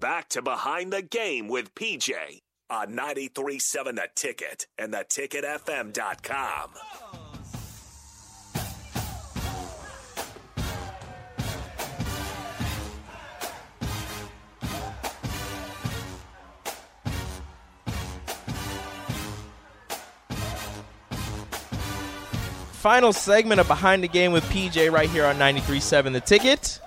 Back to behind the game with PJ on 937 The Ticket and theticketfm.com. Final segment of Behind the Game with PJ right here on 93.7 The Ticket.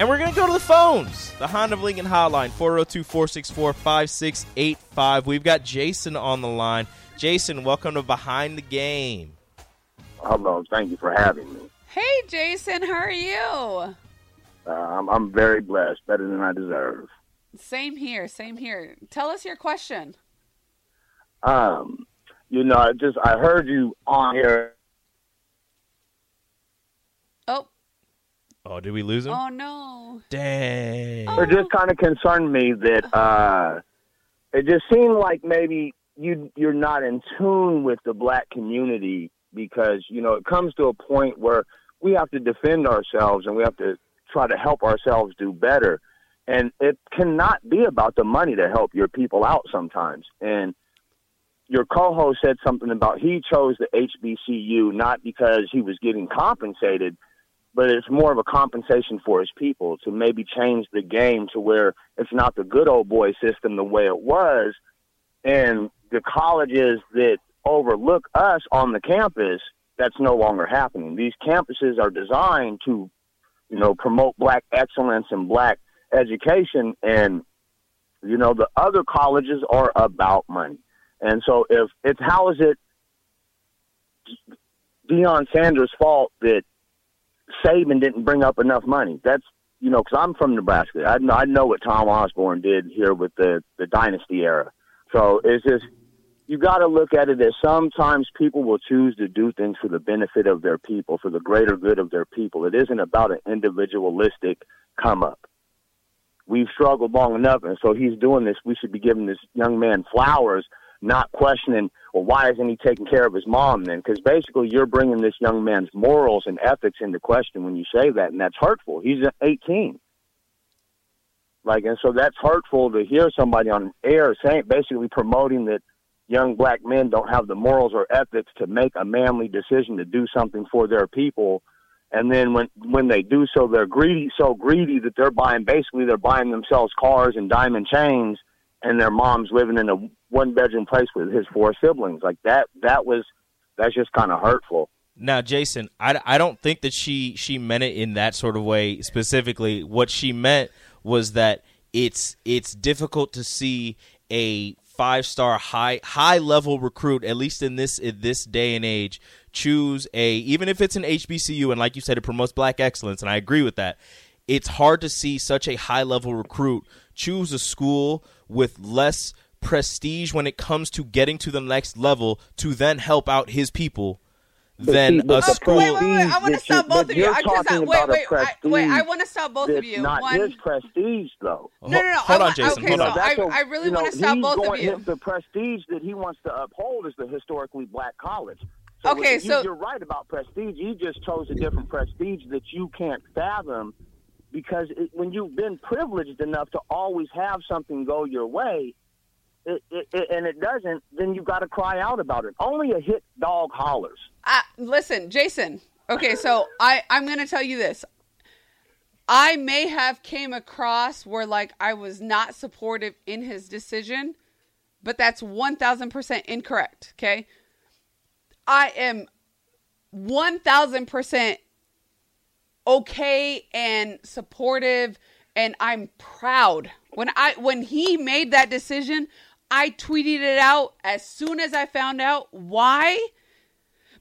And we're going to go to the phones. The Honda of Lincoln hotline, 402 464 5685. We've got Jason on the line. Jason, welcome to Behind the Game. Hello, thank you for having me. Hey, Jason, how are you? Uh, I'm, I'm very blessed, better than I deserve. Same here, same here. Tell us your question. Um, you know, I just I heard you on here. Oh, Oh, did we lose him? oh no. Dang. It just kind of concerned me that uh, it just seemed like maybe you you're not in tune with the black community because you know it comes to a point where we have to defend ourselves and we have to try to help ourselves do better. And it cannot be about the money to help your people out sometimes. And your co-host said something about he chose the HBCU not because he was getting compensated, but it's more of a compensation for his people to maybe change the game to where it's not the good old boy system the way it was, and the colleges that overlook us on the campus, that's no longer happening. These campuses are designed to, you know, promote black excellence and black education, and you know the other colleges are about money. And so if it's how is it Deion Sanders' fault that Saban didn't bring up enough money? That's you know because I'm from Nebraska. I know I know what Tom Osborne did here with the the dynasty era. So it's just you got to look at it as sometimes people will choose to do things for the benefit of their people, for the greater good of their people. It isn't about an individualistic come up. We've struggled long enough, and so he's doing this. We should be giving this young man flowers, not questioning, well, why isn't he taking care of his mom then? Because basically, you're bringing this young man's morals and ethics into question when you say that, and that's hurtful. He's 18. Like, and so that's hurtful to hear somebody on air saying, basically promoting that young black men don't have the morals or ethics to make a manly decision to do something for their people. And then when when they do so, they're greedy, so greedy that they're buying basically they're buying themselves cars and diamond chains, and their mom's living in a one bedroom place with his four siblings. Like that, that was that's just kind of hurtful. Now, Jason, I, I don't think that she she meant it in that sort of way specifically. What she meant was that it's it's difficult to see a five star high high level recruit, at least in this in this day and age, choose a even if it's an HBCU and like you said, it promotes black excellence, and I agree with that. It's hard to see such a high level recruit choose a school with less prestige when it comes to getting to the next level to then help out his people But than see, a school. Wait, wait, wait! I want to stop both of you. I just uh, talking wait, about a wait, I, wait! I want to stop both of you. not One, his prestige, though. no, no, no. Hold I on, want, Jason, Okay, hold so on. I, That's a- I really you know, want to stop he's both of you. The prestige that he wants to uphold is the historically black college. So Okay, you, so- you're right about prestige. You just chose a different prestige that you can't fathom because it, when you've been privileged enough to always have something go your way, it, it, and it doesn't, then you got to cry out about it. Only a hit dog hollers. Uh, listen, Jason. Okay, so I I'm going to tell you this. I may have came across where like I was not supportive in his decision, but that's 1000% incorrect, okay? I am 1000% okay and supportive and I'm proud. When I when he made that decision, I tweeted it out as soon as I found out. Why?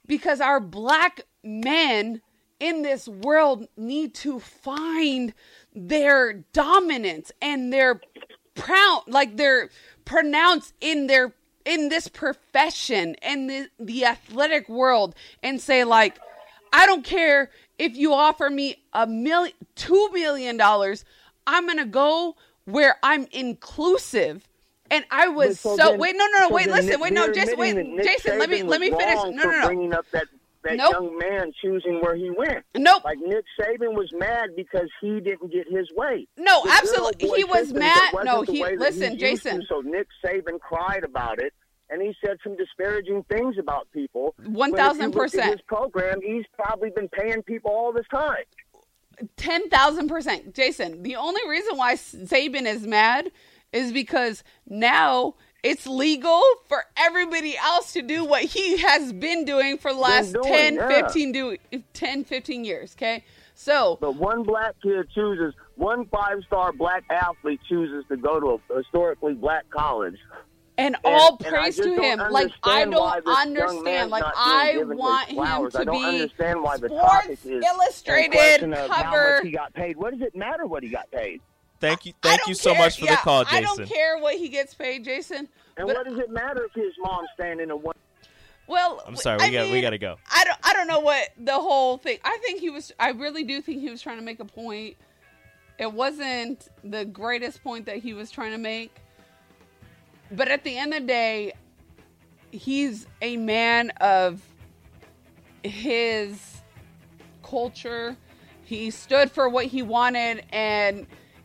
Because our black men in this world need to find their dominance and their proud like they're pronounced in their in this profession and the, the athletic world and say like i don't care if you offer me a million two million dollars i'm gonna go where i'm inclusive and I was But so, then- wait no no no so wait listen wait no Jason wait admitting that Nick Jason let me let me finish no no no Bringing up that that Nope. young man choosing where he went. Nope. Like Nick Saban was mad because he didn't get his way. No, The absolutely. He was mad- no, he- listen, used to, Jason. so Nick Saban cried about it. And he said some disparaging things about people. One When if you thousand percent. His program, he's probably been paying people all this time. ten thousand percent, Jason. The only reason why Saban is mad is because now it's legal for everybody else to do what he has been doing for the last doing, 10, yeah. 15, do, 10, 15 years. Okay, so But one black kid chooses, one five star black athlete chooses to go to a historically black college. and all and I praise just to him. Like I don't understand. Like I want him to be understand why the topic Sports is Illustrated of How cover. much he got paid? What does it matter what he got paid? Thank you, thank you so care- much for yeah, the call, Jason. I Jason. don't care what he gets paid, Jason. And what does it matter if his mom's standing in one? Well, I'm sorry, we I got we got to go. I don't I don't know what the whole thing. I think he was I really do think he was trying to make a point. It wasn't the greatest point that he was trying to make. But at the end of the day, he's a man of his culture. He stood for what he wanted and